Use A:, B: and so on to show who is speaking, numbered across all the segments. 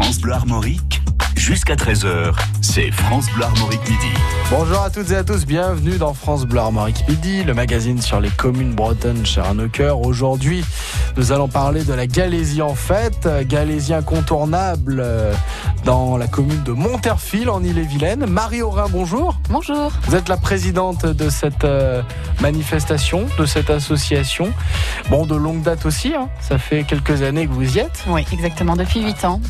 A: France Bleu Armorique, jusqu'à 13h, c'est France Bleu Armorique Midi.
B: Bonjour à toutes et à tous, bienvenue dans France Bleu Armorique Midi, le magazine sur les communes bretonnes chères à nos cœurs. Aujourd'hui, nous allons parler de la Galésie en fête, Galésie incontournable euh, dans la commune de Monterfil en Ille-et-Vilaine. Marie Aurin, bonjour.
C: Bonjour.
B: Vous êtes la présidente de cette euh, manifestation, de cette association. Bon, de longue date aussi, hein. ça fait quelques années que vous y êtes.
C: Oui, exactement, depuis 8 ans.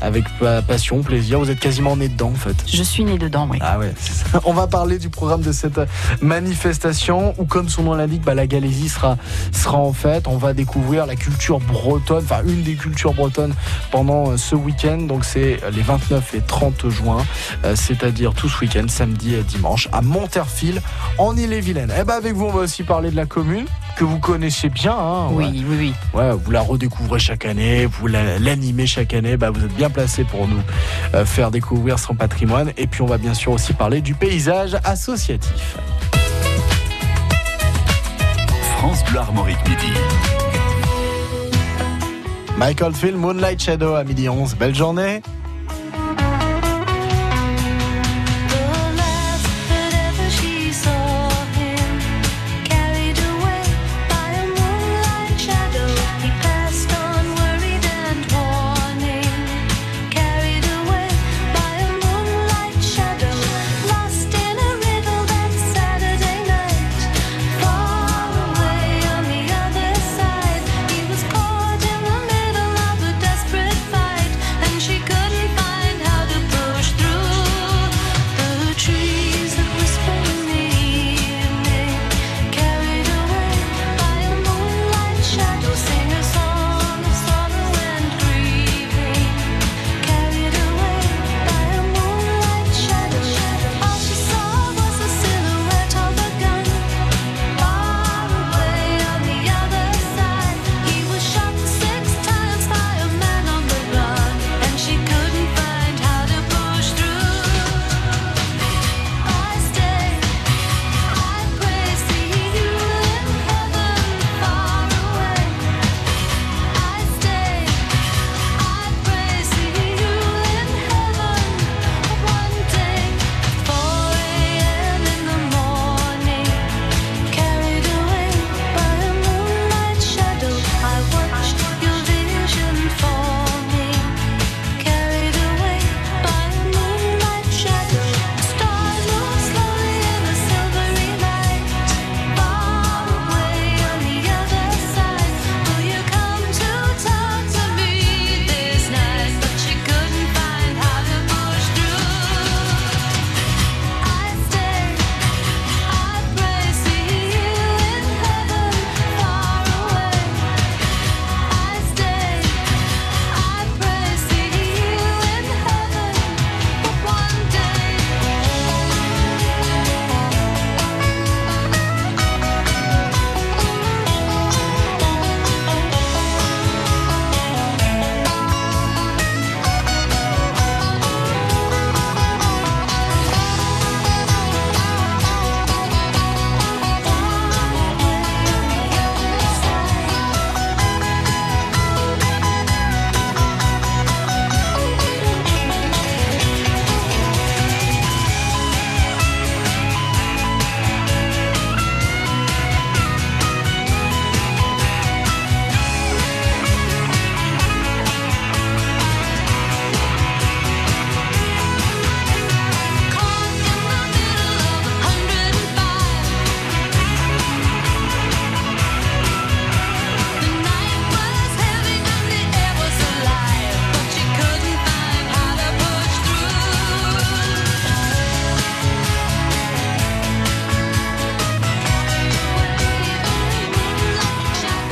B: Avec pa- passion, plaisir, vous êtes quasiment né dedans en fait.
C: Je suis née dedans, oui.
B: Ah ouais, c'est ça. On va parler du programme de cette manifestation où, comme son nom l'indique, bah, la Galésie sera, sera en fête. On va découvrir la culture bretonne, enfin une des cultures bretonnes pendant euh, ce week-end. Donc c'est les 29 et 30 juin, euh, c'est-à-dire tout ce week-end, samedi et dimanche, à Monterfil, en Ille-et-Vilaine. Et ben avec vous, on va aussi parler de la commune que vous connaissez bien. hein.
C: Oui,
B: Ouais.
C: oui, oui.
B: Ouais, vous la redécouvrez chaque année, vous la- l'animez chaque année, bah, vous êtes bien placé pour nous euh, faire découvrir son patrimoine. Et puis on va bien sûr aussi parler du paysage associatif.
A: France Bleu Armorique Midi.
B: Michael Phil, Moonlight Shadow à midi 11. Belle journée.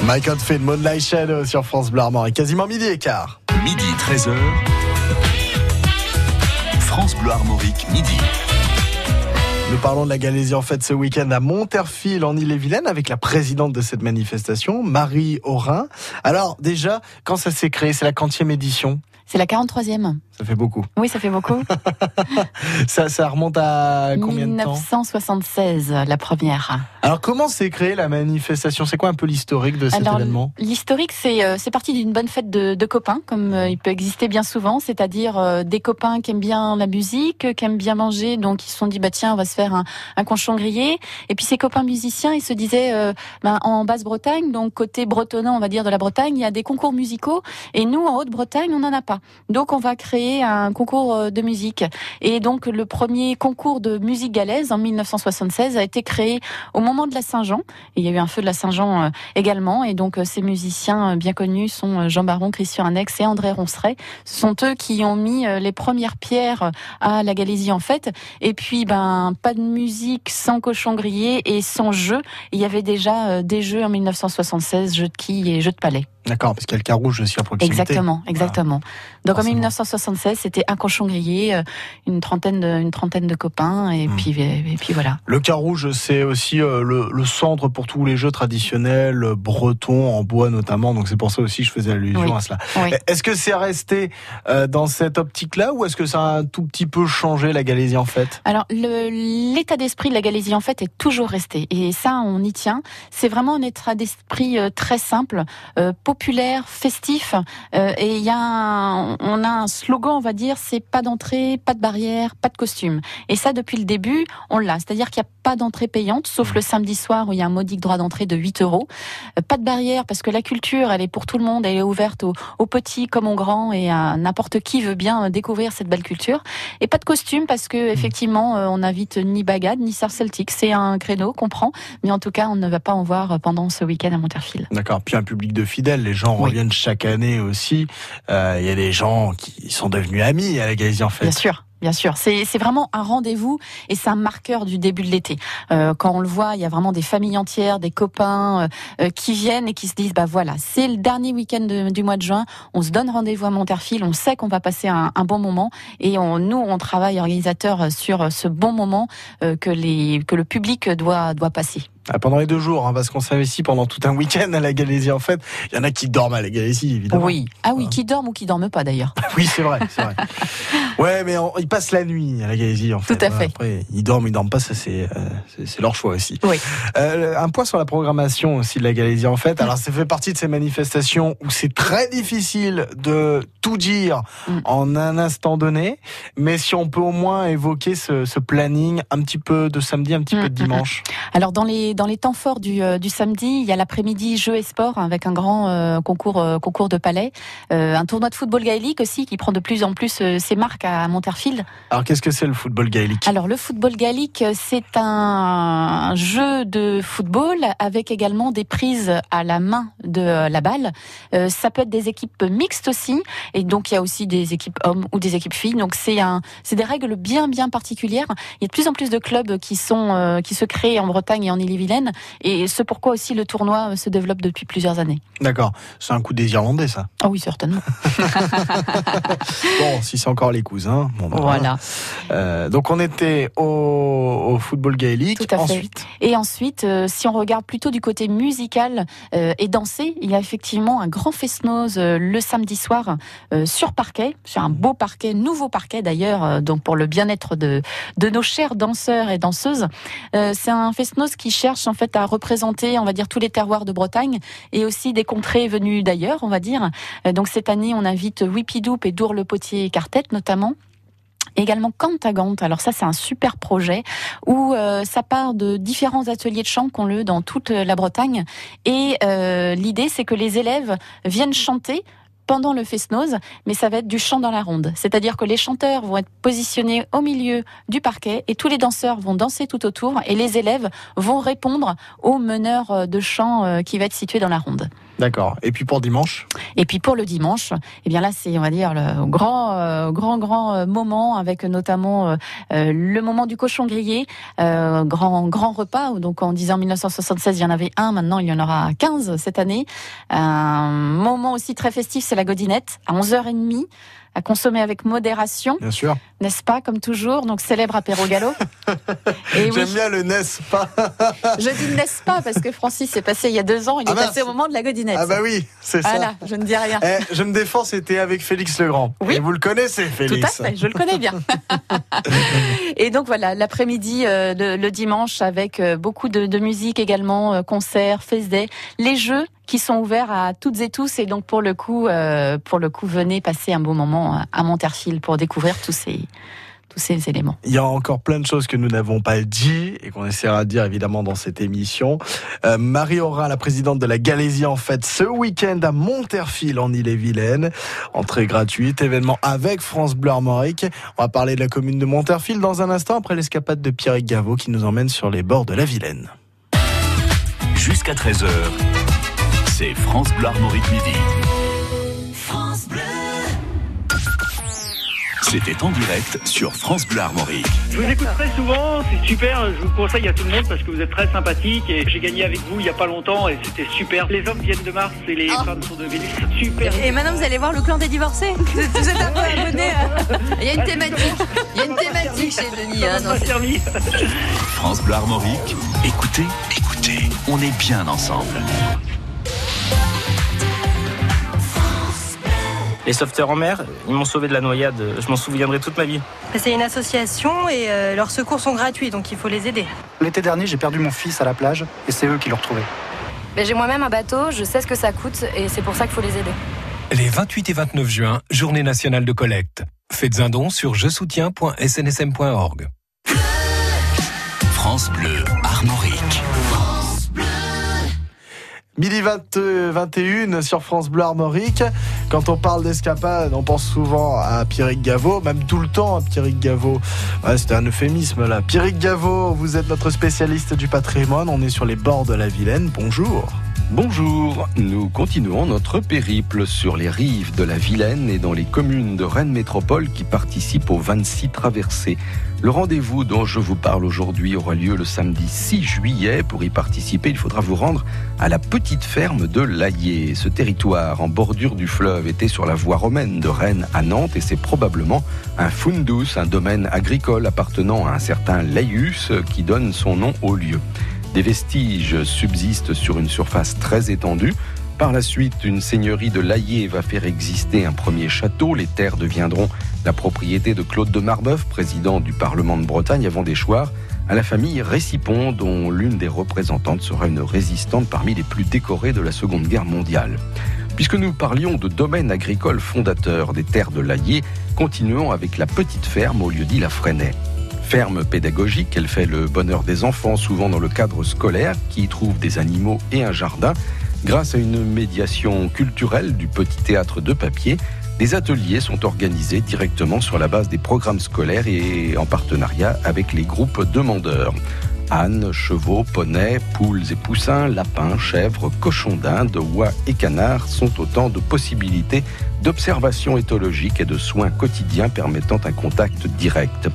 B: Michael Phil, Moonlight Shadow sur France Bleu Armorique. Quasiment midi et quart.
A: Midi 13h. France Bleu Armorique Midi.
B: Nous parlons de la Galésie en fête ce week-end à Monterfil en Ille-et-Vilaine avec la présidente de cette manifestation, Marie Aurin. Alors déjà, quand ça s'est créé, c'est la quantième édition?
C: C'est la 43e.
D: Ça fait beaucoup.
C: Oui, ça fait beaucoup.
D: Ça, ça remonte à combien de temps
C: 1976, la première.
D: Alors comment s'est créée la manifestation? C'est quoi un peu l'historique de cet
C: Alors,
D: événement?
C: L'historique, c'est euh, parti d'une bonne fête de, de copains, comme euh, il peut exister bien souvent, c'est-à-dire euh, des copains qui aiment bien la musique, qui aiment bien manger, donc ils se sont dit bah tiens on va se faire un, un conchon grillé. Et puis ces copains musiciens, ils se disaient euh, ben, en Basse-Bretagne, donc côté bretonnant on va dire de la Bretagne, il y a des concours musicaux et nous en Haute-Bretagne on n'en a pas. Donc on va créer un concours euh, de musique. Et donc le premier concours de musique galaise en 1976 a été créé au moment de la Saint-Jean. Il y a eu un feu de la Saint-Jean euh, également. Et donc, euh, ces musiciens bien connus sont Jean Baron, Christian Annex et André Ronceret. Ce sont eux qui ont mis les premières pierres à la Galésie en fait. Et puis, ben, pas de musique sans cochon grillé et sans jeu. Il y avait déjà des jeux en 1976, jeux de quilles et jeux de palais.
D: D'accord, parce qu'il y a le Carouge aussi à proximité.
C: Exactement, exactement. Donc en
D: Forcément.
C: 1976, c'était un cochon grillé, euh, une trentaine de, une trentaine de copains, et
D: Hmm.
C: puis et puis voilà.
D: Le Carouge, c'est aussi euh, le, le centre pour tous les jeux traditionnels, euh, bretons, en bois notamment. Donc c'est pour ça aussi que je faisais allusion
C: Oui.
D: à cela.
C: Oui.
D: Est-ce que c'est resté dans cette optique-là ou est-ce que ça a un tout petit peu changé la Galésie en fait?
C: Alors, l'état d'esprit de la Galésie, en fait, est toujours resté. Et ça, on y tient. C'est vraiment un état d'esprit très simple, euh, populaire, festif. Euh, et il y a un, on a un slogan, on va dire, c'est pas d'entrée, pas de barrière, pas de costume. Et ça, depuis le début, on l'a. C'est-à-dire qu'il n'y a pas d'entrée payante, sauf le samedi soir où il y a un modique droit d'entrée de 8 euros. Euh, Pas de barrière, parce que la culture, elle est pour tout le monde. Elle est ouverte aux, petits comme aux grands et à n'importe qui veut bien euh, découvrir cette belle culture. Et pas de costume parce que effectivement, on n'invite ni Bagad ni Sar Celtic. C'est un créneau qu'on prend, mais en tout cas, on ne va pas en voir pendant ce week-end à Monterfil.
D: D'accord. Puis un public de fidèles. Les gens
C: Oui.
D: reviennent chaque année aussi. Euh, Il y a des gens qui sont devenus amis à la Galésie en fait.
C: Bien sûr. Bien sûr, c'est vraiment un rendez-vous et c'est un marqueur du début de l'été. Euh, quand on le voit, il y a vraiment des familles entières, des copains euh, euh, qui viennent et qui se disent bah voilà, c'est le dernier week-end de- du mois de juin. On se donne rendez-vous à Monterfil, on sait qu'on va passer un, un bon moment et on, nous on travaille organisateur sur ce bon moment euh, que les que le public doit doit passer.
D: Ah, pendant les deux jours, hein, parce qu'on s'investit pendant tout un week-end à la Galésie en fait. Il y en a qui dorment à la Galésie évidemment.
C: Oui, ah oui, qui dorment ou qui dorment pas d'ailleurs.
D: Oui, c'est vrai, c'est vrai. ouais, mais on- ils passent la nuit à la Galésie en fait.
C: Tout à fait.
D: Après, ils dorment, ils dorment pas, ça c'est euh, c'est- leur choix aussi.
C: Oui.
D: Euh, un point sur la programmation aussi de la Galésie en fait. Alors ça fait partie de ces manifestations où c'est très difficile de tout dire
C: Mm.
D: en un instant donné, mais si on peut au moins évoquer ce, ce planning un petit peu de samedi, un petit
C: Mm,
D: peu de
C: mm,
D: dimanche.
C: Alors dans les dans les temps forts du, euh, du samedi, il y a l'après-midi jeux et sport avec un grand euh, concours euh, concours de palais, un tournoi de football gaélique aussi qui prend de plus en plus ses marques à Monterfield.
D: Alors qu'est-ce que c'est le football gaélique?
C: Alors le football gaélique, c'est un jeu de football avec également des prises à la main de la balle. Ça peut être des équipes mixtes aussi, et donc il y a aussi des équipes hommes ou des équipes filles. Donc c'est un, c'est des règles bien bien particulières. Il y a de plus en plus de clubs qui sont qui se créent en Bretagne et en Ille-et-Vilaine, et ce pourquoi aussi le tournoi euh, se développe depuis plusieurs années.
D: D'accord, c'est un coup des Irlandais ça.
C: Ah oui certainement.
D: Bon, si c'est encore les cousins. Bon, bah,
C: voilà.
D: Euh, donc on était au, au football gaélique.
C: Tout à fait. Et ensuite, euh, si on regarde plutôt du côté musical euh, et dansé, il y a effectivement un grand fest-noz le samedi soir sur parquet, sur un beau parquet, nouveau parquet d'ailleurs, donc pour le bien-être de, de nos chers danseurs et danseuses. C'est un fest-noz qui cherche en fait à représenter, on va dire, tous les terroirs de Bretagne et aussi des contrées venues d'ailleurs, on va dire. Euh, donc cette année, on invite Whippy-Doop et Dour-le-Potier Quartet notamment. Également Cantagant. Alors ça, c'est un super projet où euh, ça part de différents ateliers de chant qu'on le dans toute la Bretagne. Et euh, l'idée, c'est que les élèves viennent chanter pendant le fest-noz, mais ça va être du chant dans la ronde. C'est-à-dire que les chanteurs vont être positionnés au milieu du parquet et tous les danseurs vont danser tout autour et les élèves vont répondre au meneur euh, de chant euh, qui va être situé dans la ronde.
D: D'accord. Et puis pour dimanche,
C: Et puis pour le dimanche, eh bien là c'est on va dire le grand euh, grand grand euh, moment avec notamment euh, euh, le moment du cochon grillé, euh, grand grand repas. Donc en disant 1976 il y en avait un, maintenant il y en aura 15 cette année. Un moment aussi très festif, c'est la godinette à 11h30. À consommer avec modération,
D: Bien sûr.
C: n'est-ce pas, comme toujours. Donc célèbre apéro oui,
D: J'aime bien le n'est-ce pas
C: je dis n'est-ce pas parce que Francis est passé il y a deux ans. Il
D: Ah
C: est
D: mince.
C: passé au moment de la godinette.
D: Ah bah oui, c'est ça.
C: Voilà, je ne dis rien.
D: Eh, je me défends, c'était avec Félix Legrand.
C: Oui.
D: Et vous le connaissez,
C: Tout à
D: Félix.
C: fait, je le connais bien. et donc voilà, l'après-midi, euh, le, le dimanche, avec euh, beaucoup de, de musique également, euh, concerts, fest day, les jeux qui sont ouverts à toutes et tous. Et donc pour le coup, euh, pour le coup, venez passer un beau moment à Monterfil pour découvrir tous ces tous ces éléments.
D: Il y a encore plein de choses que nous n'avons pas dit et qu'on essaiera de dire évidemment dans cette émission. Euh, Marie Aura, la présidente de la Galésie, en fait, ce week-end à Monterfil en Ille-et-Vilaine. Entrée gratuite, événement avec France Bleu Armorique. On va parler de la commune de Monterfil dans un instant après l'escapade de Pierre Gaveau qui nous emmène sur les bords de la Vilaine.
A: Jusqu'à 13h, c'est France Bleu Armorique Midi. C'était en direct sur France Bleu Armorique.
E: Je vous écoute très souvent, c'est super, je vous conseille à tout le monde parce que vous êtes très sympathique et j'ai gagné avec vous il n'y a pas longtemps et c'était super. Les hommes viennent de Mars et les
F: Oh.
E: femmes sont de Vénus. Super.
F: Et maintenant, vous allez voir le clan des divorcés. Vous êtes, vous êtes un peu abonné. à- Il y a une thématique. Il y a une thématique chez Denis. hein, dans.
A: France Bleu Armorique, écoutez, écoutez, on est bien ensemble.
G: Les sauveteurs en mer, ils m'ont sauvé de la noyade. Je m'en souviendrai toute ma vie.
F: C'est une association et euh, leurs secours sont gratuits, donc il faut les aider.
H: L'été dernier, j'ai perdu mon fils à la plage et c'est eux qui l'ont retrouvé.
I: J'ai moi-même un bateau, je sais ce que ça coûte et c'est pour ça qu'il faut les aider.
J: Les 28 et 29 juin, journée nationale de collecte. Faites un don sur je-soutiens.snsm.org.
A: France Bleu Armorique.
D: Midi 20, euh, 21 sur France Bleu Armorique. Quand on parle d'escapade, on pense souvent à Pierrick Gaveau, même tout le temps à Pierrick Gaveau. Ouais, C'était un euphémisme là. Pierrick Gaveau, vous êtes notre spécialiste du patrimoine. On est sur les bords de la Vilaine. Bonjour.
K: Bonjour, nous continuons notre périple sur les rives de la Vilaine et dans les communes de Rennes Métropole qui participent aux 26 traversées. Le rendez-vous dont je vous parle aujourd'hui aura lieu le samedi 6 juillet. Pour y participer, il faudra vous rendre à la petite ferme de Laillé. Ce territoire en bordure du fleuve était sur la voie romaine de Rennes à Nantes et c'est probablement un fundus, un domaine agricole appartenant à un certain Laïus qui donne son nom au lieu. Des vestiges subsistent sur une surface très étendue. Par la suite, une seigneurie de Laillé va faire exister un premier château. Les terres deviendront la propriété de Claude de Marbeuf, président du Parlement de Bretagne avant d'échoir à la famille Récipon, dont l'une des représentantes sera une résistante parmi les plus décorées de la Seconde Guerre mondiale. Puisque nous parlions de domaine agricole fondateur des terres de Laillé, continuons avec la petite ferme au lieu-dit La Fresnay. Ferme pédagogique, elle fait le bonheur des enfants, souvent dans le cadre scolaire, qui y trouvent des animaux et un jardin. Grâce à une médiation culturelle du petit théâtre de papier, des ateliers sont organisés directement sur la base des programmes scolaires et en partenariat avec les groupes demandeurs. Ânes, chevaux, poneys, poules et poussins, lapins, chèvres, cochons d'Inde, oies et canards sont autant de possibilités d'observation éthologique et de soins quotidiens permettant un contact direct.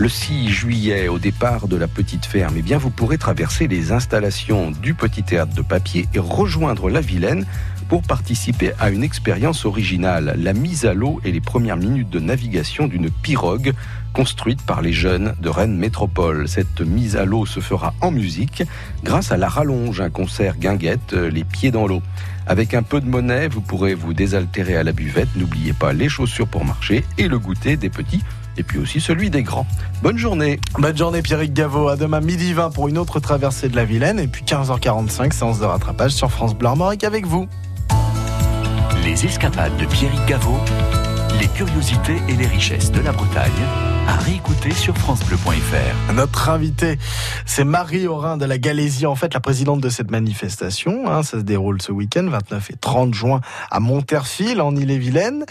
K: Le 6 juillet, au départ de la petite ferme, eh bien, vous pourrez traverser les installations du petit théâtre de papier et rejoindre la Vilaine pour participer à une expérience originale, la mise à l'eau et les premières minutes de navigation d'une pirogue construite par les jeunes de Rennes Métropole. Cette mise à l'eau se fera en musique grâce à la rallonge, un concert guinguette, euh, les pieds dans l'eau. Avec un peu de monnaie, vous pourrez vous désaltérer à la buvette. N'oubliez pas les chaussures pour marcher et le goûter des petits et puis aussi celui des grands. Bonne journée.
D: Bonne journée Pierrick Gaveau. À demain midi 20 pour une autre traversée de la Vilaine. Et puis 15h45, séance de rattrapage sur France Bleu Armorique avec vous.
A: Les escapades de Pierrick Gaveau, les curiosités et les richesses de la Bretagne, à réécouter sur FranceBleu.fr.
D: Notre invité, c'est Marie Aurin de la Galésie, en fait la présidente de cette manifestation. hein. ça se déroule ce week-end, 29 et 30 juin, à Monterfil, en Ille-et-Vilaine.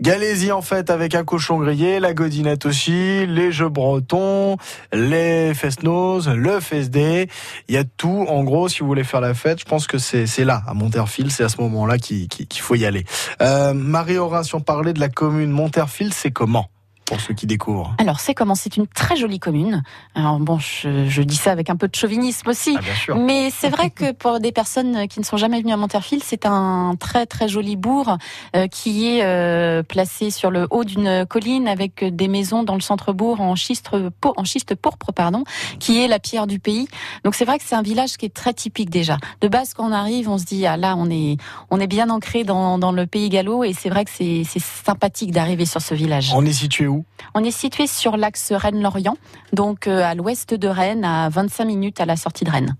D: Galésie, en fait, avec un cochon grillé, la godinette aussi, les jeux bretons, les fest-noz, le fest-day. Il y a tout, en gros, si vous voulez faire la fête, je pense que c'est là, à Monterfil, c'est à ce moment-là qu'il faut y aller. Euh, Marie Aurin, si on parlait de la commune Monterfil, c'est comment? Pour ceux qui découvrent
C: Alors, c'est comment C'est une très jolie commune. Alors, bon, je, je dis ça avec un peu de chauvinisme aussi.
D: Ah, bien sûr.
C: Mais c'est vrai que pour des personnes qui ne sont jamais venues à Monterfil, c'est un très très joli bourg euh, qui est euh, placé sur le haut d'une colline avec des maisons dans le centre-bourg en schiste, en schiste pourpre, pardon, qui est la pierre du pays. Donc c'est vrai que c'est un village qui est très typique déjà. De base, quand on arrive, on se dit ah là, on est on est bien ancré dans, dans le pays gallo et c'est vrai que c'est c'est sympathique d'arriver sur ce village.
D: On est situé où?
C: On est situé sur l'axe Rennes-Lorient, donc euh, à l'ouest de Rennes, à 25 minutes à la sortie de Rennes.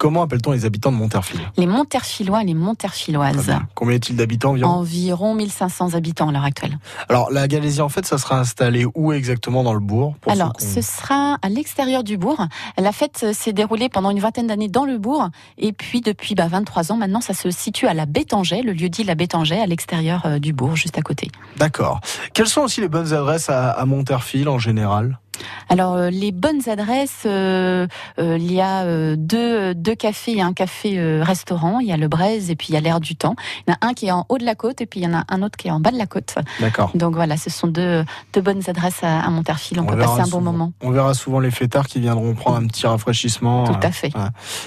D: Comment appelle-t-on les habitants de Monterfil
C: Les Monterfilois et les Monterfiloises.
D: Combien y a-t-il d'habitants environ?
C: Environ 1500 habitants à l'heure actuelle.
D: Alors, la Galésie, en fait, ça sera installé où exactement dans le bourg pour
C: Alors, ce sera à l'extérieur du bourg. La fête euh, s'est déroulée pendant une vingtaine d'années dans le bourg. Et puis, depuis bah, 23 ans, maintenant, ça se situe à la Bétanget, le lieu dit la Bétanget, à l'extérieur euh, du bourg, juste à côté.
D: D'accord. Quelles sont aussi les bonnes adresses à, à Monterfil en général?
C: Alors, euh, les bonnes adresses, euh, euh, il y a deux, deux cafés et un café-restaurant. il y a le Braise et puis il y a l'Air du Temps. Il y en a un qui est en haut de la côte et puis il y en a un autre qui est en bas de la côte.
D: D'accord.
C: Donc voilà, ce sont deux, deux bonnes adresses à, à Monterfil. On, peut passer un bon moment.
D: On verra souvent les fêtards qui viendront prendre un petit rafraîchissement.
C: Tout à fait.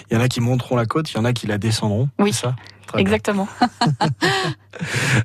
D: Il y en a qui monteront la côte, il y en a qui la descendront.
C: Oui.
D: c'est ça? Très.
C: Exactement.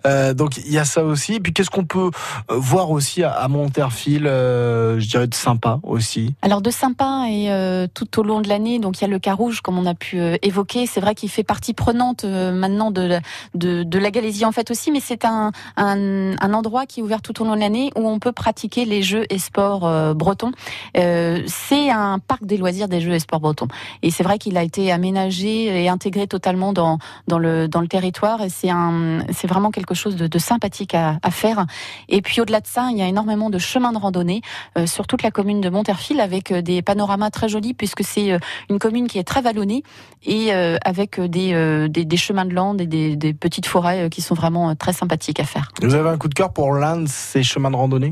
D: Euh, donc il y a ça aussi. Et puis qu'est-ce qu'on peut euh, voir aussi à, à Monterfil, euh, je dirais de sympa aussi?
C: Alors de sympa et euh, tout au long de l'année, donc il y a le Carouge comme on a pu évoquer. C'est vrai qu'il fait partie prenante maintenant de, la- de de la Galésie en fait aussi, mais c'est un, un un endroit qui est ouvert tout au long de l'année où on peut pratiquer les jeux et sports bretons. C'est un parc des loisirs des jeux et sports bretons et c'est vrai qu'il a été aménagé et intégré totalement dans dans le dans le territoire et c'est vraiment quelque chose de, sympathique à, faire. Et puis au-delà de ça, il y a énormément de chemins de randonnée euh, sur toute la commune de Monterfil avec euh, des panoramas très jolis puisque c'est euh, une commune qui est très vallonnée et euh, avec euh, des, euh, chemins de lande et des, des petites forêts euh, qui sont vraiment euh, très sympathiques à faire.
D: Vous avez un coup de cœur pour l'un de ces chemins de randonnée?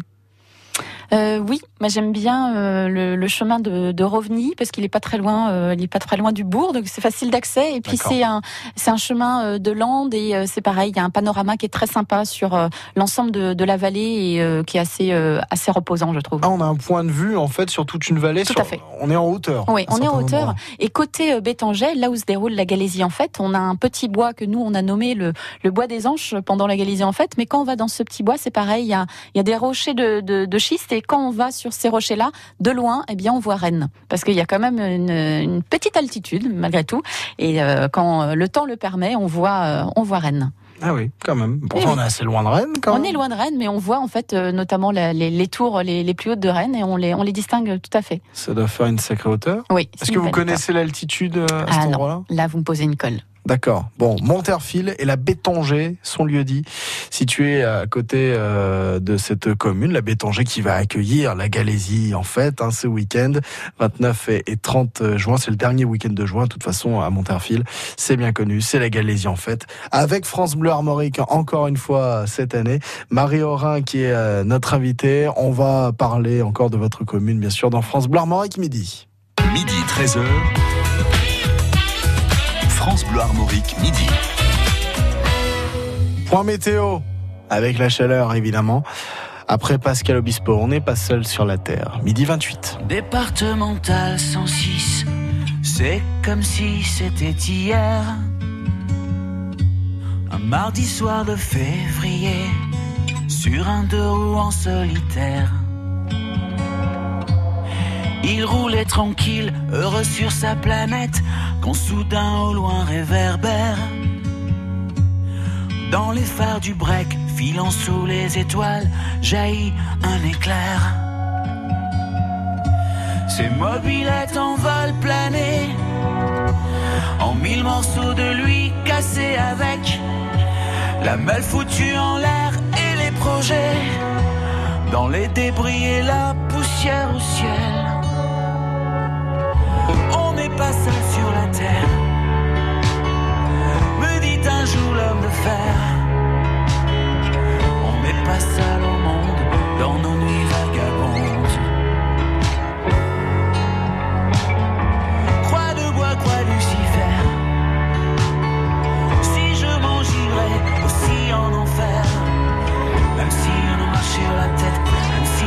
C: Euh, oui, moi j'aime bien euh, le, le chemin de, de Rovny parce qu'il est pas très loin, euh, il est pas très loin du bourg, donc c'est facile d'accès. Et puis c'est un c'est un chemin euh, de lande et euh, c'est pareil, il y a un panorama qui est très sympa sur euh, l'ensemble de, de la vallée et euh, qui est assez euh, assez reposant, je trouve.
D: Ah, on a un point de vue en fait sur toute une vallée.
C: Tout
D: sur-
C: à fait.
D: On est en hauteur.
C: Oui, on est en hauteur. Et côté euh, Bétanger, là où se déroule la Galésie en fait, on a un petit bois que nous on a nommé le, le bois des Anches pendant la Galésie en fait. Mais quand on va dans ce petit bois, c'est pareil, il y a, il y a des rochers de, de, de schiste et quand on va sur ces rochers-là, de loin, eh bien on voit Rennes parce qu'il y a quand même une, une petite altitude malgré tout. Et euh, quand le temps le permet, on voit, euh, on voit Rennes.
D: Ah oui, quand même. Pourtant,
C: oui.
D: on est assez loin de Rennes quand
C: On
D: même.
C: est loin de Rennes, mais on voit en fait euh, notamment la- les, les tours les, les plus hautes de Rennes et on les, on les distingue tout à fait.
D: Ça doit faire une sacrée hauteur.
C: Oui.
D: Est-ce
C: c'est
D: que vous connaissez l'altitude à cet
C: Ah
D: endroit-là?
C: là vous me posez une colle.
D: D'accord. Bon, Monterfil et la Bétanger, son lieu dit, situé à côté euh, de cette commune, la Bétanger qui va accueillir la Galésie en fait hein, ce week-end, 29 et, et 30 juin, c'est le dernier week-end de juin. De toute façon, à Monterfil, c'est bien connu, c'est la Galésie en fait. Avec France Bleu Armorique encore une fois cette année, Marie Aurin qui est euh, notre invitée. On va parler encore de votre commune, bien sûr, dans France Bleu Armorique midi.
A: Midi 13h. Armorique, midi.
D: Point météo, avec la chaleur évidemment. Après Pascal Obispo, on n'est pas seul sur la Terre. Midi 28.
L: Départemental 106, c'est comme si c'était hier. Un mardi soir de février, sur un deux roues en solitaire. Il roulait tranquille, heureux sur sa planète, quand soudain au loin réverbère. Dans les phares du break, filant sous les étoiles, jaillit un éclair. Ses mobilettes en vol plané, en mille morceaux de lui cassés avec la malle foutue en l'air et les projets, dans les débris et la poussière au ciel. On pas seul sur la terre, me dit un jour l'homme de fer. On n'est pas seul au monde dans nos nuits vagabondes. Croix de bois, croix Lucifer. Si je m'en girais aussi en enfer, même si on marche sur la tête, même si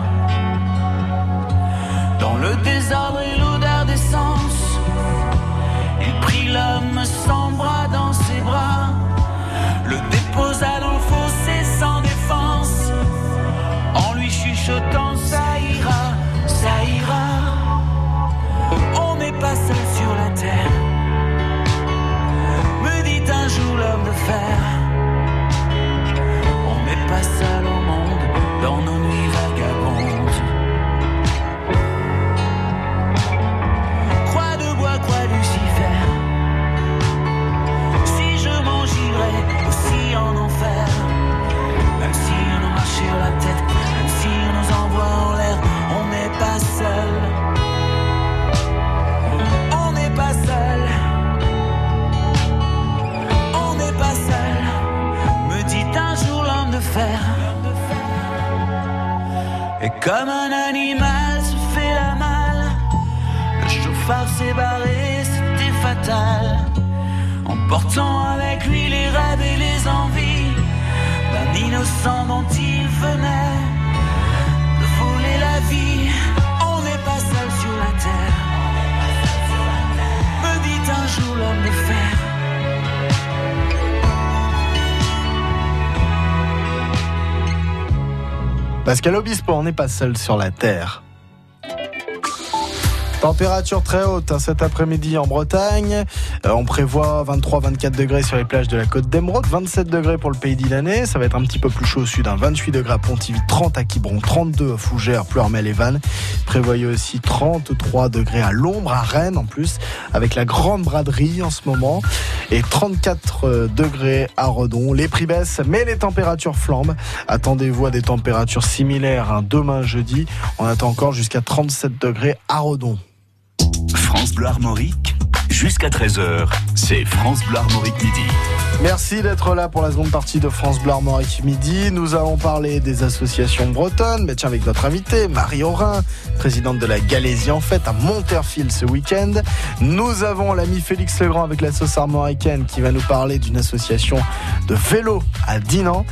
L: Le désordre et l'odeur d'essence, il prit l'homme sans bras dans ses bras, le déposa dans le fossé sans défense, en lui chuchotant Et comme un animal se fait la malle, le chauffard s'est barré, c'était fatal. En portant avec lui les rêves et les envies d'un innocent dont il venait de voler la vie. On n'est pas seul sur la terre, me dit un jour l'homme de fer.
D: Pascal Obispo, on n'est pas seul sur la Terre. Température très haute hein, cet après-midi en Bretagne. Euh, on prévoit 23-24 degrés sur les plages de la côte d'Emeraude, 27 degrés pour le pays d'Ilanais. Ça va être un petit peu plus chaud au sud, hein, 28 degrés à Pontivy, 30 à Quiberon, 32 à Fougères, Pleurmel et Vannes. Prévoyez aussi 33 degrés à l'ombre, à Rennes en plus, avec la grande braderie en ce moment. Et 34 euh, degrés à Redon. Les prix baissent, mais les températures flambent. Attendez-vous à des températures similaires hein, demain jeudi. On attend encore jusqu'à 37 degrés à Redon.
A: France Bleu jusqu'à 13h, c'est France Bleu Armorique midi.
D: Merci d'être là pour la seconde partie de France Bleu Armorique Midi. Nous allons parler des associations bretonnes, mais tiens avec notre invitée, Marie Aurin, présidente de la Galésie en fête à Monterfil ce week-end. Nous avons l'ami Félix Legrand avec la sauce armoricaine qui va nous parler d'une association de vélo à Dinan.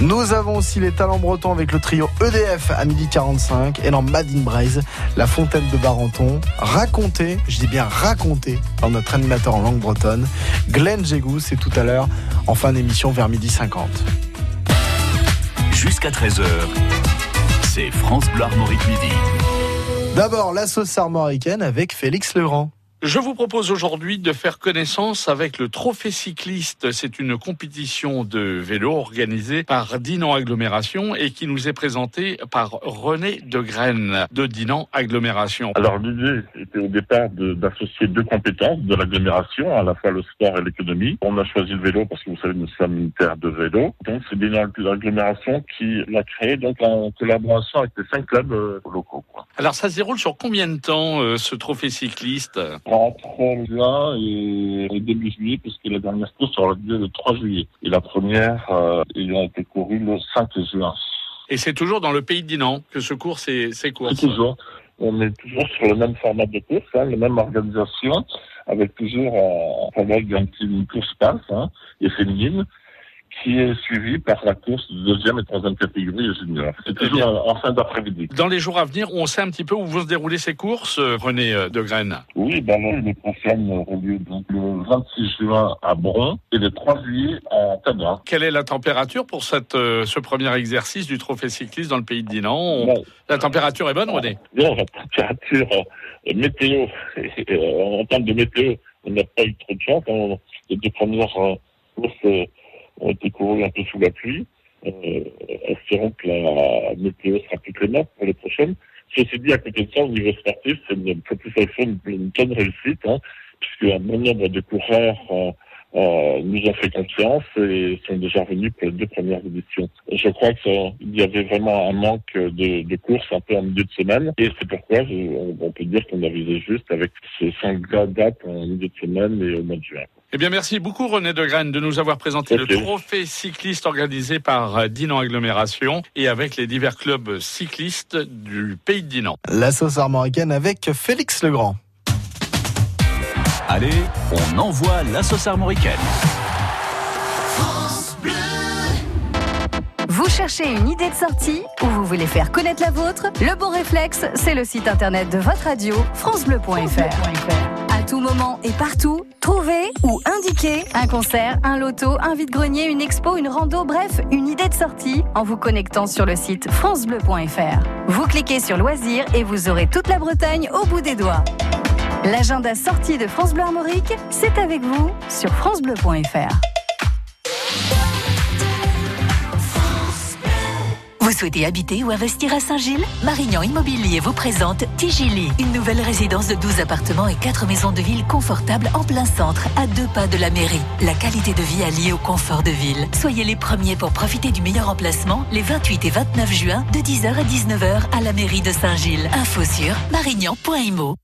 D: Nous avons aussi les talents bretons avec le trio EDF à midi 45 et dans Madine Braise, la fontaine de Barenton, raconté, je dis bien raconté, par notre animateur en langue bretonne, Glenn Jégou, c'est tout à l'heure en fin d'émission vers midi 50.
A: Jusqu'à 13h, c'est France Bleu Armorique midi.
D: D'abord, la sauce armoricaine avec Félix Legrand.
M: Je vous propose aujourd'hui de faire connaissance avec le Trophée cycliste. C'est une compétition de vélo organisée par Dinan Agglomération et qui nous est présentée par René de Graine de Dinan Agglomération.
N: Alors l'idée était au départ de- d'associer deux compétences de l'agglomération, à la fois le sport et l'économie. On a choisi le vélo parce que vous savez nous sommes une terre de vélo. Donc c'est Dinan Agglomération qui l'a créé donc en collaboration avec les cinq clubs euh, locaux. Quoi.
M: Alors ça se déroule sur combien de temps euh, ce Trophée cycliste?
N: Entre juin et, et début juillet, puisque la dernière course aura lieu le 3 juillet. Et la première euh, ayant été courue le 5 juin.
M: Et c'est toujours dans le pays de Dinan que se court ces, ces courses.
N: C'est toujours. On est toujours sur le même format de course, hein, la même organisation, avec toujours prologue un petit une course passe hein, et féminine, qui est suivie par la course de deuxième et troisième catégorie junior. C'est toujours en fin d'après-midi.
M: Dans les jours à venir, on sait un petit peu où vont se dérouler ces courses, euh, René euh, de Graine.
N: Oui, ben alors, les prochaines auront lieu donc le 26 juin à Bron et le 3 juillet à Tabra.
M: Quelle est la température pour cette, euh, ce premier exercice du Trophée cycliste dans le pays de Dinan? On-
N: Bon.
M: La température est bonne, René?
N: Bien, la température euh, météo, en termes de météo, on n'a pas eu trop de chance. Les deux premières courses ont été courues un peu sous la pluie. Euh, espérons que la météo sera plus clémente pour les prochaines. Ceci dit, à côté de ça, au niveau sportif, c'est une satisfaction, une, bonne réussite, hein, puisque un bon nombre de coureurs euh, nous ont fait confiance et sont déjà venus pour les deux premières éditions. Je crois qu'il y avait vraiment un manque de, de courses un peu en milieu de semaine et c'est pourquoi je- on, on peut dire qu'on a visé juste avec ces cinq dates en milieu de semaine et au mois de juin.
M: Eh bien, merci beaucoup René de Graine de nous avoir présenté le trophée cycliste organisé par euh, Dinan Agglomération et avec les divers clubs cyclistes du pays de Dinan.
D: La sauce armoricaine avec Félix Legrand.
A: Allez, on envoie la sauce armoricaine.
B: Vous cherchez une idée de sortie ou vous voulez faire connaître la vôtre? Le bon réflexe, c'est le site internet de votre radio, francebleu.fr. moment et partout, trouvez ou indiquez un concert, un loto, un vide-grenier, une expo, une rando, bref, une idée de sortie en vous connectant sur le site francebleu.fr. Vous cliquez sur loisirs et vous aurez toute la Bretagne au bout des doigts. L'agenda sortie de France Bleu Armorique, c'est avec vous sur francebleu.fr.
O: Vous souhaitez habiter ou investir à Saint-Gilles? Marignan Immobilier vous présente Tigili, une nouvelle résidence de 12 appartements et 4 maisons de ville confortables en plein centre, à deux pas de la mairie. La qualité de vie alliée au confort de ville. Soyez les premiers pour profiter du meilleur emplacement les 28 et 29 juin de 10h à 19h à la mairie de Saint-Gilles. Info sur marignan.imo.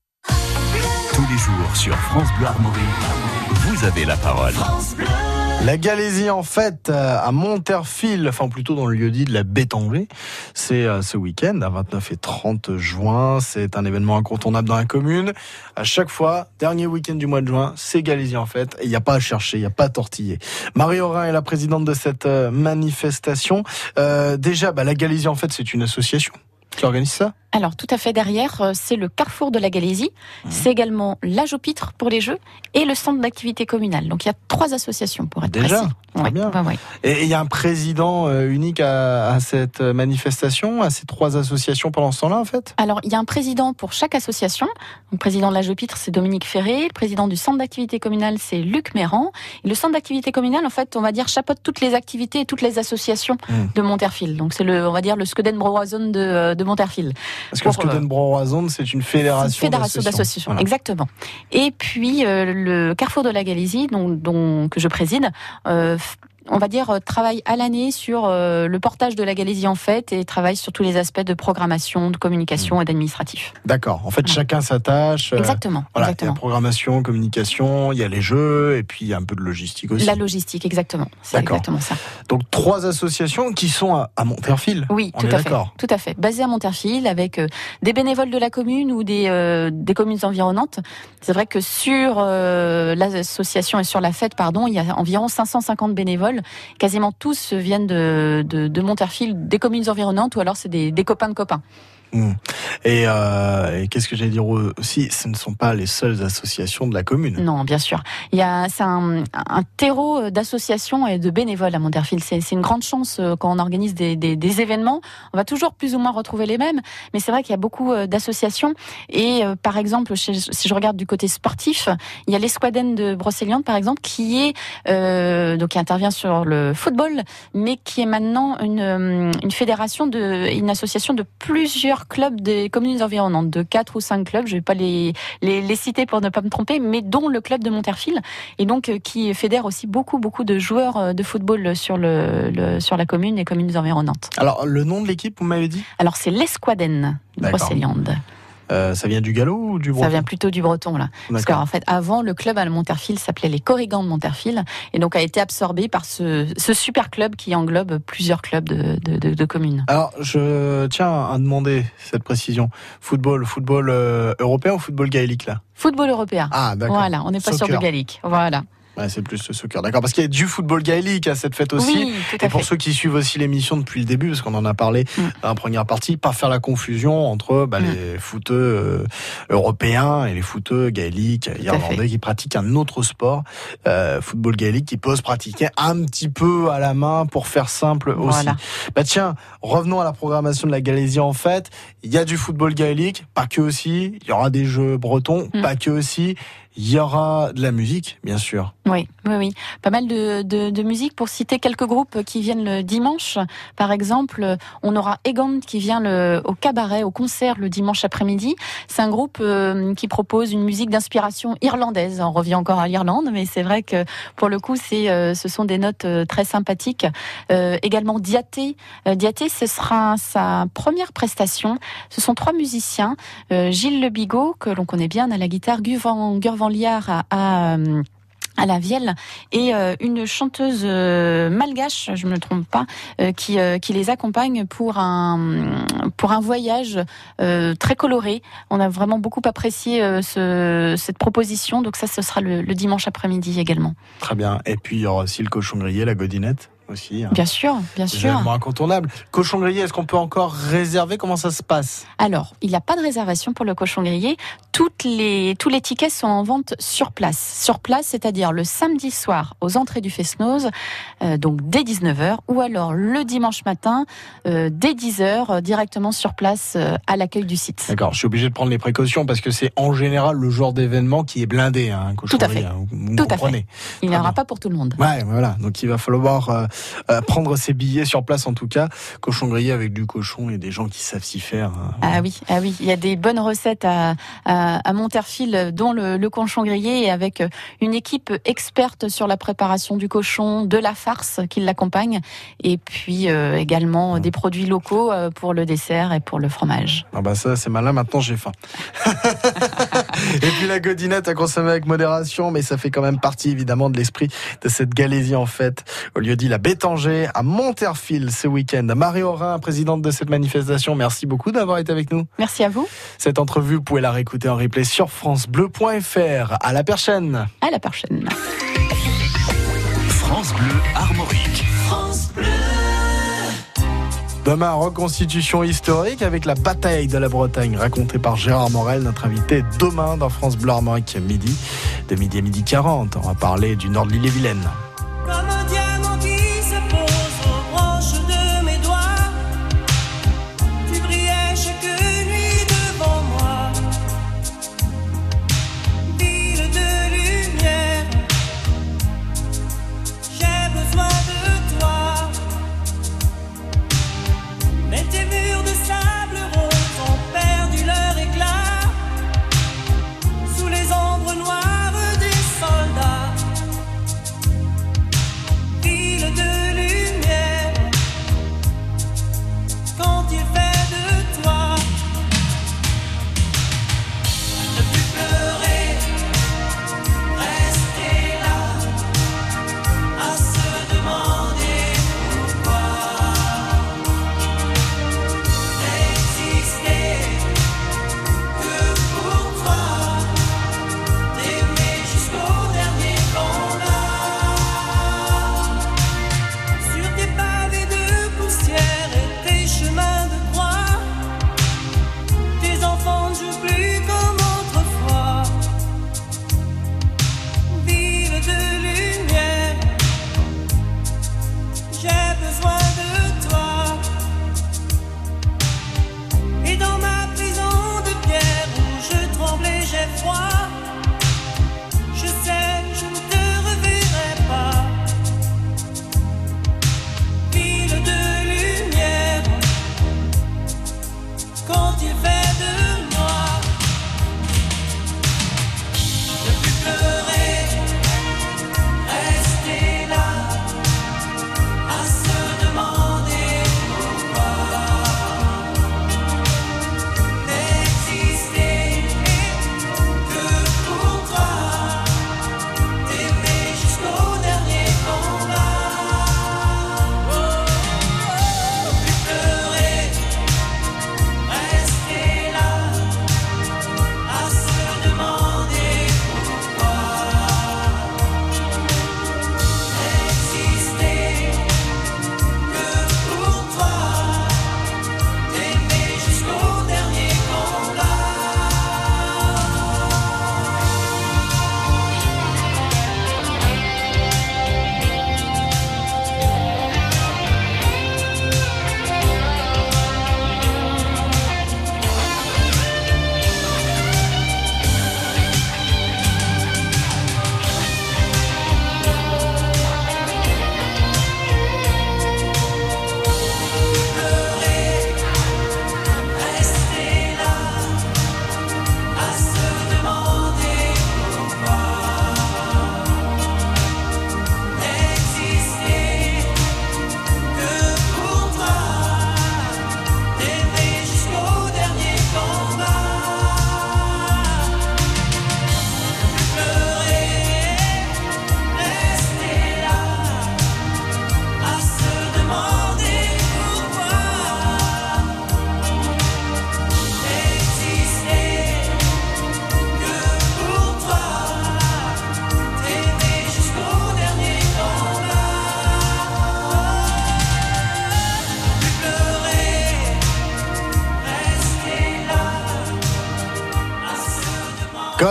A: Tous les jours sur France Bleu Armorique, vous avez la parole.
D: La Galésie en fête euh, à Monterfil, enfin plutôt dans le lieu-dit de la Bétangée. C'est euh, ce week-end, à 29 et 30 juin. C'est un événement incontournable dans la commune. À chaque fois, dernier week-end du mois de juin, c'est Galésie en fête. Et il n'y a pas à chercher, il n'y a pas à tortiller. Marie Aurin est la présidente de cette euh, manifestation. Euh, déjà, bah, la Galésie en fête, c'est une association qui organise ça
C: Alors, tout à fait derrière, euh, c'est le carrefour de la Galésie. C'est également l'âge au pitre pour les jeux et le centre d'activité communale. Donc, il y a trois associations pour être
D: Déjà
C: précis.
D: Très
C: Ouais,
D: bien.
C: ouais, ouais.
D: Et il y a un président euh, unique à, à cette manifestation, à ces trois associations pendant ce temps-là, en fait?
C: Alors, il y a un président pour chaque association. Le président de l'âge au pitre, c'est Dominique Ferré. Le président du centre d'activité communale, c'est Luc Méran. Et le centre d'activité communale, en fait, on va dire, chapeaute toutes les activités et toutes les associations de Monterfil. Donc, c'est le, on va dire, le Scuden Broison de, euh, de Monterfil.
D: Parce que
C: Pour,
D: Scuden Broison, c'est une fédération,
C: fédération d'associations,
D: Voilà.
C: exactement. Et puis euh, le Carrefour de la Galésie, dont, dont- que je préside, euh, on va dire, euh, travaille à l'année sur euh, le portage de la Galésie en fête et travaille sur tous les aspects de programmation, de communication et d'administratif.
D: D'accord. En fait, chacun s'attache. euh,
C: Exactement,
D: Voilà,
C: exactement.
D: Il y a programmation, communication, il y a les jeux, et puis il y a un peu de logistique aussi.
C: La logistique, exactement. C'est
D: D'accord.
C: exactement ça.
D: Donc trois associations qui sont à, à Monterfil.
C: Oui,
D: On
C: tout
D: est
C: à fait. Tout à fait. Basé à Monterfil avec euh, des bénévoles de la commune ou des, euh, des communes environnantes. C'est vrai que sur euh, l'association et sur la fête, pardon, il y a environ 550 bénévoles. Quasiment tous viennent de, de, Monterfil, des communes environnantes ou alors c'est des copains de copains.
D: Et, euh, et qu'est-ce que j'allais dire aussi Ce ne sont pas les seules associations de la commune.
C: Non, bien sûr. Il y a, c'est un, terreau d'associations et de bénévoles à Monterfil. C'est, une grande chance euh, quand on organise des, événements. On va toujours plus ou moins retrouver les mêmes, mais c'est vrai qu'il y a beaucoup euh, d'associations. Et euh, par exemple, si je regarde du côté sportif, il y a l'Esquadène de Brocéliande, par exemple, qui est euh, donc qui intervient sur le football, mais qui est maintenant une, euh, une fédération de, une association de plusieurs clubs des communes environnantes, de quatre ou cinq clubs. Je vais pas les, les, les citer pour ne pas me tromper, mais dont le club de Monterfil, et donc euh, qui fédère aussi beaucoup beaucoup de joueurs euh, de football sur le, le- sur la commune et communes environnantes.
D: Alors, le nom de l'équipe, vous m'avez dit?
C: Alors c'est l'Esquadène. Brocéliande.
D: Euh, Ça vient du galop ou du breton
C: Ça vient plutôt du breton là. Parce qu'en fait, avant, le club à Monterfil s'appelait les Corrigans de Monterfil et donc a été absorbé par ce, ce super club qui englobe plusieurs clubs de, de, de- de communes.
D: Alors, je tiens à demander cette précision. Football, football euh, européen ou football gaélique là?
C: Football européen.
D: Ah, d'accord.
C: Voilà, on n'est pas sur du gallique. Voilà.
D: Ouais, c'est plus le soccer. D'accord, parce qu'il y a du football gaélique à cette fête aussi.
C: Oui, tout à
D: et pour
C: fait.
D: ceux qui suivent aussi l'émission depuis le début, parce qu'on en a parlé dans la première partie, pas faire la confusion entre bah, les footeux euh, européens et les footeux gaéliques, irlandais qui pratiquent un autre sport, euh, football gaélique, qui peut se pratiquer un petit peu à la main pour faire simple aussi.
C: Voilà.
D: Bah tiens, revenons à la programmation de la Galésie en fait. Il y a du football gaélique, pas que aussi. Il y aura des jeux bretons,
C: Mm.
D: pas que aussi. Il y aura de la musique, bien sûr.
C: Oui, oui, oui. Pas mal de, musique pour citer quelques groupes qui viennent le dimanche. Par exemple, on aura Egan qui vient au cabaret, au concert le dimanche après-midi. C'est un groupe euh, qui propose une musique d'inspiration irlandaise. On revient encore à l'Irlande, mais c'est vrai que pour le coup, c'est, euh, ce sont des notes euh, très sympathiques. Également Diaté. Diaté, ce sera sa première prestation. Ce sont trois musiciens. Gilles Le Bigot, que l'on connaît bien à la guitare, Gurvan Liard à, euh, à la vielle et euh, une chanteuse euh, malgache, je me trompe pas, qui, qui les accompagne pour un pour un voyage très coloré. On a vraiment beaucoup apprécié ce, cette proposition, donc ça ce sera le, le dimanche après-midi également.
D: Très bien. Et puis il y aura aussi le cochon grillé, la godinette aussi. hein.
C: Bien sûr, bien sûr.
D: événements incontournables. Cochon grillé, est-ce qu'on peut encore réserver? Comment ça se passe?
C: Alors, il n'y a pas de réservation pour le cochon grillé. Toutes les, tous les tickets sont en vente sur place. Sur place, c'est-à-dire le samedi soir aux entrées du Fesnose, euh, donc dès 19h, ou alors le dimanche matin, euh, dès 10h, euh, directement sur place à l'accueil du site.
D: D'accord, je suis obligé de prendre les précautions parce que c'est en général le genre d'événement qui est blindé. Hein, un cochon
C: Tout à
D: grillé,
C: fait.
D: hein, vous
C: Tout à
D: comprenez.
C: fait. Il n'y en aura pas pour tout le monde.
D: Ouais, voilà. Donc il va falloir euh, prendre ses billets sur place en tout cas. Cochon grillé avec du cochon et des gens qui savent s'y faire. hein.
C: Ah oui, ah oui, il y a des bonnes recettes à, à, à Monterfil, dont le, le cochon grillé, et avec une équipe experte sur la préparation du cochon, de la farce qui l'accompagne, et puis euh, également des produits locaux euh, pour le dessert et pour le fromage.
D: Ah bah ça c'est malin, maintenant j'ai faim. et puis la godinette à consommer avec modération, mais ça fait quand même partie évidemment de l'esprit de cette Galésie en fait, au lieu dit la Bétanger à Monterfil ce week-end. Marie Aurin, présidente de cette manifestation, merci beaucoup d'avoir été avec nous.
C: Merci à vous.
D: Cette entrevue, vous pouvez la réécouter en replay sur francebleu.fr. À la prochaine.
C: À la prochaine.
A: France Bleu Armorique.
D: Demain, reconstitution historique avec la bataille de la Bretagne racontée par Gérard Morel, notre invité demain dans France Bleu Armorique midi, de midi à midi 40. On va parler du nord de l'île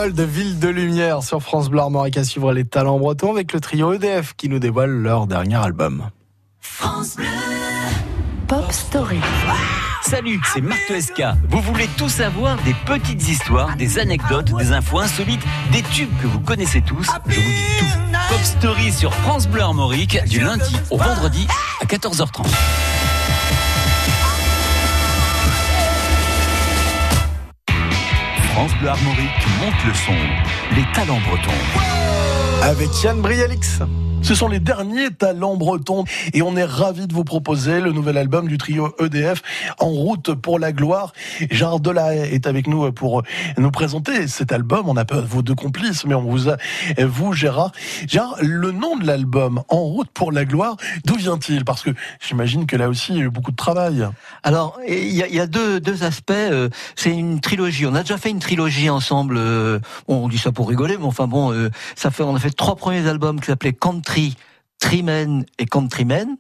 P: De Ville de Lumière
D: sur France Bleu Armorique à suivre les talents bretons avec le trio EDF qui nous dévoile leur dernier album.
O: France Bleu.
C: Pop Story.
Q: Salut, c'est Marc SK. Vous voulez tout savoir des petites histoires, des anecdotes, des infos insolites, des tubes que vous connaissez tous Je vous dis tout. Pop Story sur France Bleu Armorique du lundi au vendredi à 14h30.
A: France Bleu Armorique monte le son. Les talents bretons.
D: Avec Yann Brialix.
R: Ce sont les derniers talents bretons et on est ravis de vous proposer le nouvel album du trio EDF en route pour la gloire. Gérard Delahaye est avec nous pour nous présenter cet album. On a pas vos deux complices, mais on vous a, vous Gérard. Gérard, le nom de l'album En route pour la gloire, d'où vient-il? Parce que j'imagine que là aussi il y a eu beaucoup de travail.
S: Alors, il y a, il y a deux, deux aspects. euh, C'est une trilogie. On a déjà fait une trilogie ensemble. euh, bon, on dit ça pour rigoler, mais enfin bon, euh, ça fait. On a fait trois premiers albums qui s'appelaient Country, Trimen et Countrymen.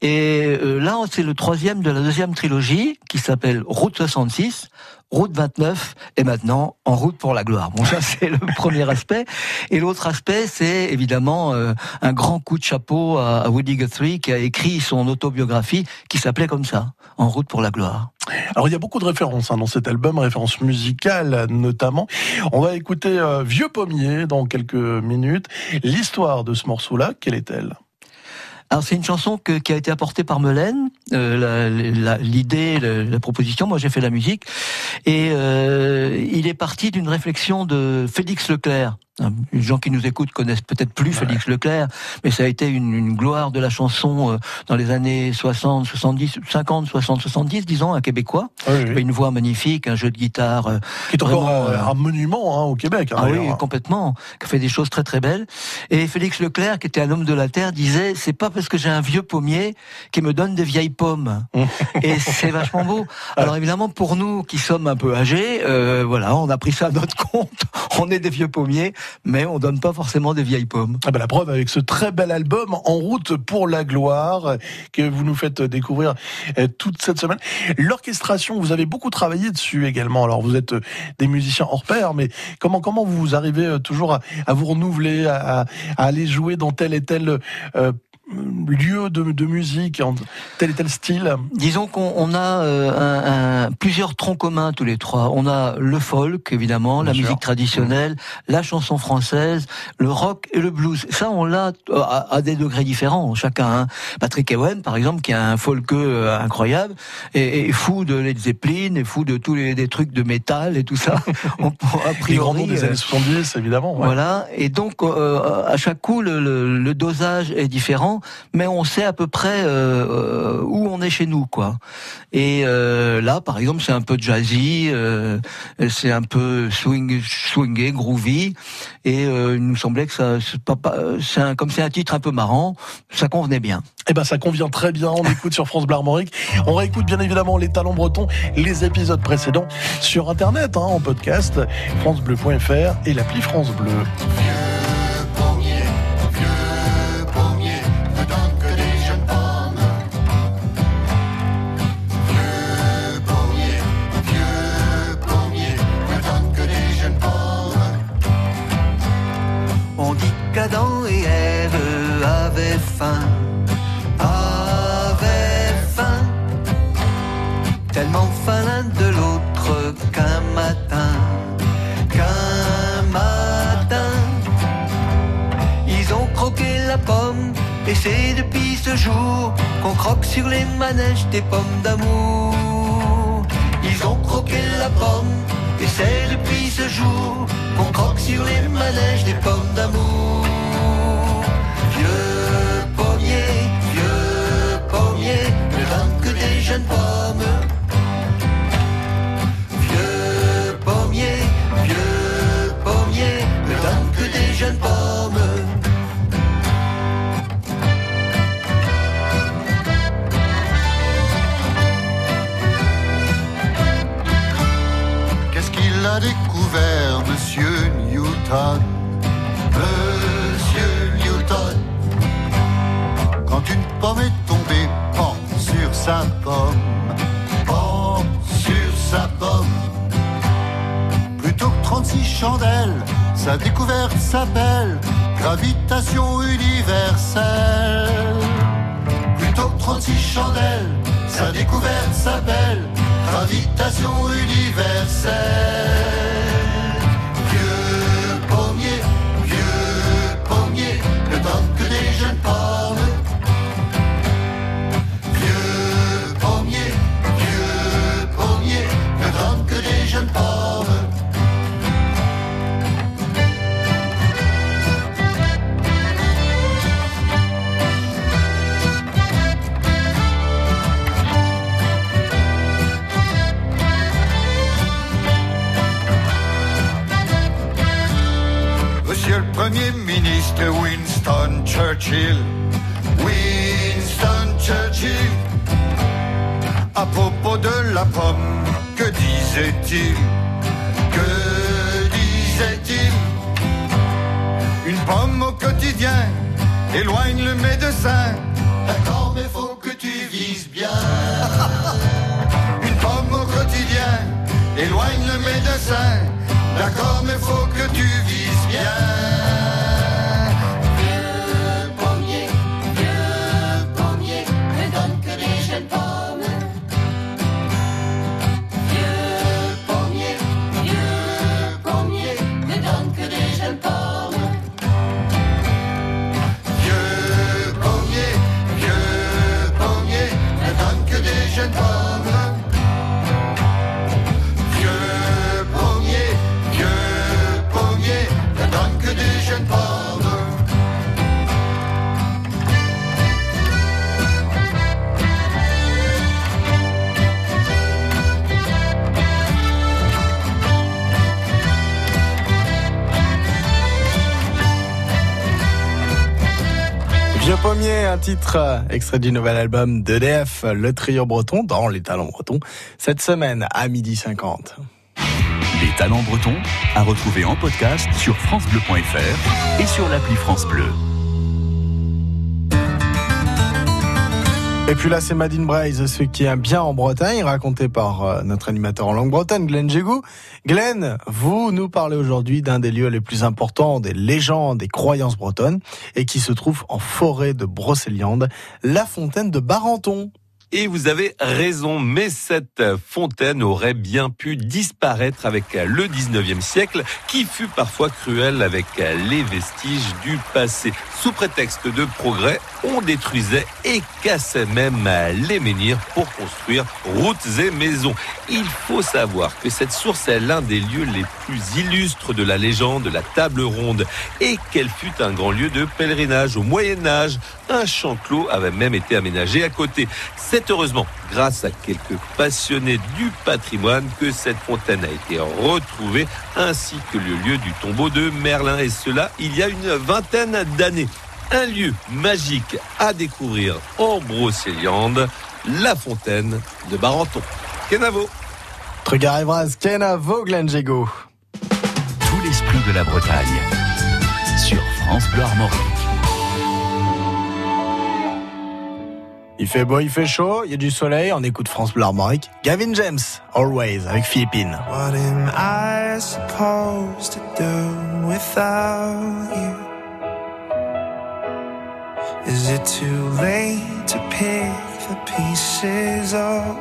S: Et euh, là, c'est le troisième de la deuxième trilogie qui s'appelle Route 66. Route 29 et maintenant en route pour la gloire. Bon, ça c'est le premier aspect. Et l'autre aspect, c'est évidemment euh, un grand coup de chapeau à, à Woody Guthrie qui a écrit son autobiographie qui s'appelait comme ça, En route pour la gloire.
R: Alors il y a beaucoup de références hein, dans cet album, références musicales notamment. On va écouter euh, Vieux Pommier dans quelques minutes. L'histoire de ce morceau-là, quelle est-elle?
S: Alors c'est une chanson qui a été apportée par Melaine, euh, l'idée, la, la proposition. Moi j'ai fait la musique et euh, il est parti d'une réflexion de Félix Leclerc. Les gens qui nous écoutent connaissent peut-être plus Félix Leclerc, mais ça a été une, une gloire de la chanson euh, dans les années 60, 70, 50, 60, 70, disons, un Québécois.
R: Oui, oui.
S: Une voix magnifique, un jeu de guitare. euh,
R: Qui est encore
S: vraiment,
R: euh,
S: euh,
R: un monument hein, au Québec. hein,
S: ah oui, complètement. Qui a fait des choses très très belles. Et Félix Leclerc, qui était un homme de la terre, disait c'est pas parce que j'ai un vieux pommier qui me donne des vieilles pommes. Et c'est vachement beau. Alors évidemment, pour nous qui sommes un peu âgés, voilà, on a pris ça à notre compte. On est des vieux pommiers, mais on donne pas forcément des vieilles pommes.
R: Ah ben, la preuve avec ce très bel album En route pour la gloire que vous nous faites découvrir euh, toute cette semaine. L'orchestration, vous avez beaucoup travaillé dessus également. Alors vous êtes euh, des musiciens hors pair, mais comment comment vous arrivez euh, toujours à, vous renouveler, à, à- aller jouer dans tel et tel euh, lieu de, de musique, en tel et tel style
S: Disons qu'on on a euh, un- un- plusieurs troncs communs tous les trois. On a le folk, évidemment, la
R: sûr.
S: musique traditionnelle, la chanson française, le rock et le blues. Ça, on l'a euh, à, à des degrés différents, chacun. hein. Patrick Ewen, par exemple, qui a un folk euh, incroyable, et, et fou de Led Zeppelin, et fou de tous les des trucs de métal et tout ça. On, a
R: Les grands
S: priori,
R: noms des
S: euh,
R: années 70, évidemment. ouais.
S: voilà, et donc euh, à chaque coup le, le- le dosage est différent, mais on sait à peu près euh, euh, où on est chez nous, quoi. Et euh, là, par exemple, c'est un peu jazzy, c'est un peu swing, swingé, groovy, et il nous semblait que ça, comme c'est un titre un peu marrant, ça convenait bien.
R: Eh ben, ça convient très bien. On écoute sur France Bleu Armorique. On réécoute bien évidemment les talents bretons, les épisodes précédents sur Internet, hein, en podcast, francebleu.fr et l'appli France Bleu.
T: qu'Adam et Ève avaient faim, avaient faim, tellement faim l'un de l'autre qu'un matin, qu'un matin, ils ont croqué la pomme, et c'est depuis ce jour qu'on croque sur les manèges des pommes d'amour. Ils ont croqué la pomme, et c'est depuis ce jour qu'on croque sur les manèges des pommes d'amour. Pommes. Vieux pommier, vieux pommier, ne donne que des jeunes pommes.
U: Qu'est-ce qu'il a découvert, monsieur Newton? Sa découverte s'appelle gravitation universelle. Plutôt que 36 chandelles, sa découverte s'appelle gravitation universelle.
D: Un titre euh, extrait du nouvel album d'EDF, le trio breton dans les talents bretons, cette semaine à midi 50.
A: Les talents bretons à retrouver en podcast sur francebleu.fr et sur l'appli France Bleu.
D: Et puis là, c'est Madine Braise, ce qui est bien en Bretagne, raconté par euh, notre animateur en langue bretonne, Glenn Jégou. Glenn, vous nous parlez aujourd'hui d'un des lieux les plus importants, des légendes, des croyances bretonnes, et qui se trouve en forêt de Brocéliande, la fontaine de Barenton.
V: Et vous avez raison, mais cette fontaine aurait bien pu disparaître avec le 19e siècle, qui fut parfois cruel avec les vestiges du passé. Sous prétexte de progrès, on détruisait et cassait même les menhirs pour construire routes et maisons. Il faut savoir que cette source est l'un des lieux les plus illustres de la légende de la table ronde et qu'elle fut un grand lieu de pèlerinage au Moyen Âge. Un champ clos avait même été aménagé à côté. C'est heureusement grâce à quelques passionnés du patrimoine que cette fontaine a été retrouvée ainsi que le lieu du tombeau de Merlin et cela il y a une vingtaine d'années. Un lieu magique à découvrir en Brocéliande, la fontaine de Barenton. Kenavo.
D: Truc arrivera, Kenavo, Glenn Jégou.
A: Tout l'esprit de la Bretagne sur France Bleu Armorique.
D: Il fait beau, il fait chaud, il y a du soleil, on écoute France Bleu Armorique. Gavin James, Always, avec Philippines.
W: What am I supposed to do without you? Is it too late to pick the pieces up?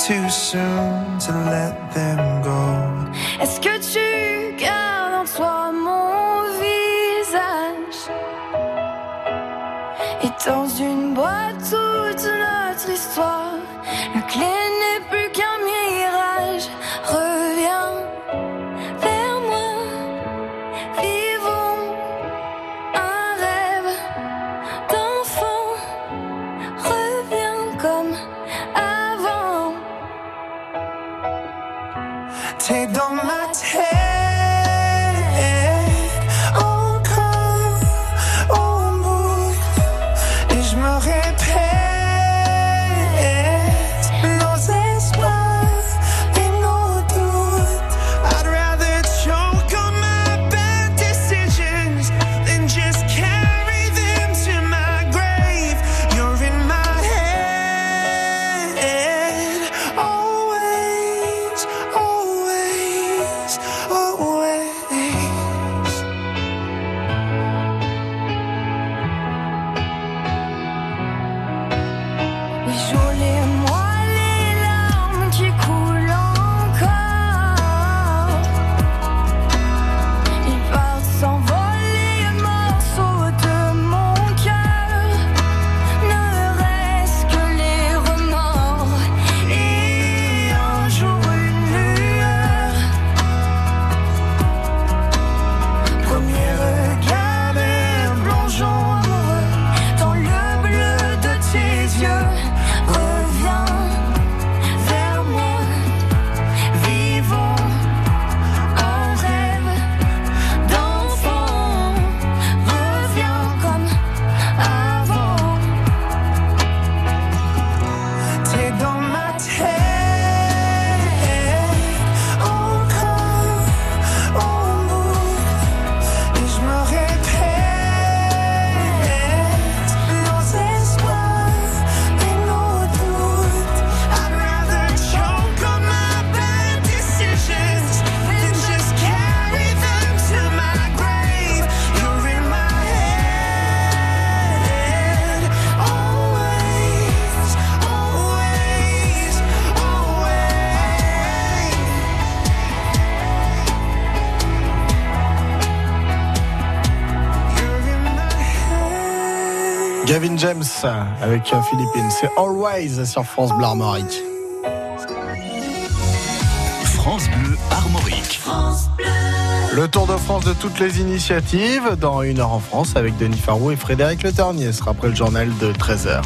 W: Too soon to let them go?
X: Est-ce que tu gardes en toi mon dans une boîte toute notre histoire
B: Gavin James avec euh, Philippines, C'est Always sur France Bleu Armorique.
A: France Bleu Armorique. France Bleu.
B: Le Tour de France de toutes les initiatives dans une heure en France avec Denis Farou et Frédéric Le Ternier. Ce sera après le journal de 13h.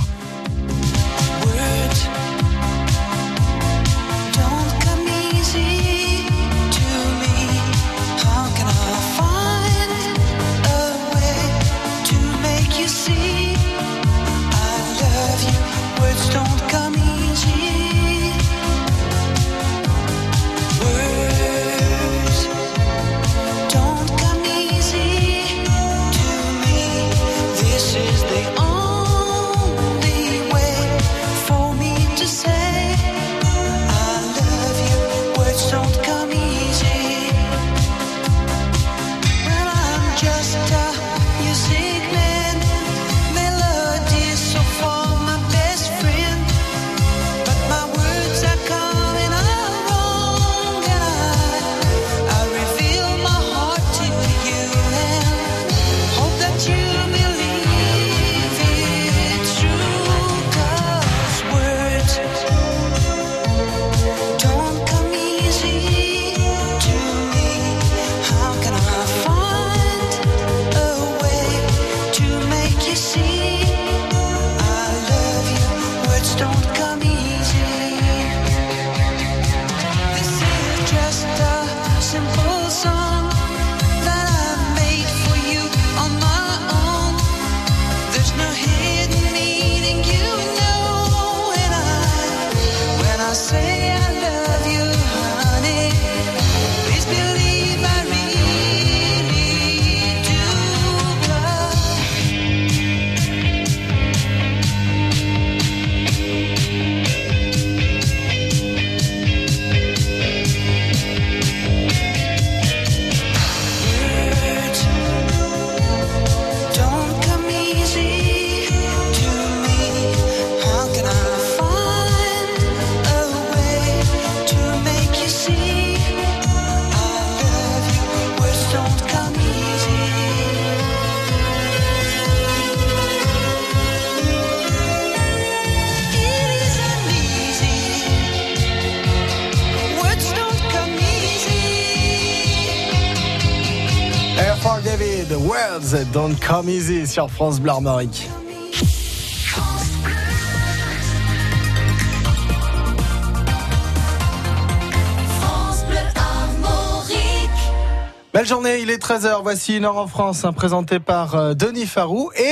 B: Cramézé sur
D: France Bleu Armorique.
B: Belle journée, il est 13h, voici une heure en France, hein, présenté par euh, Denis Farou et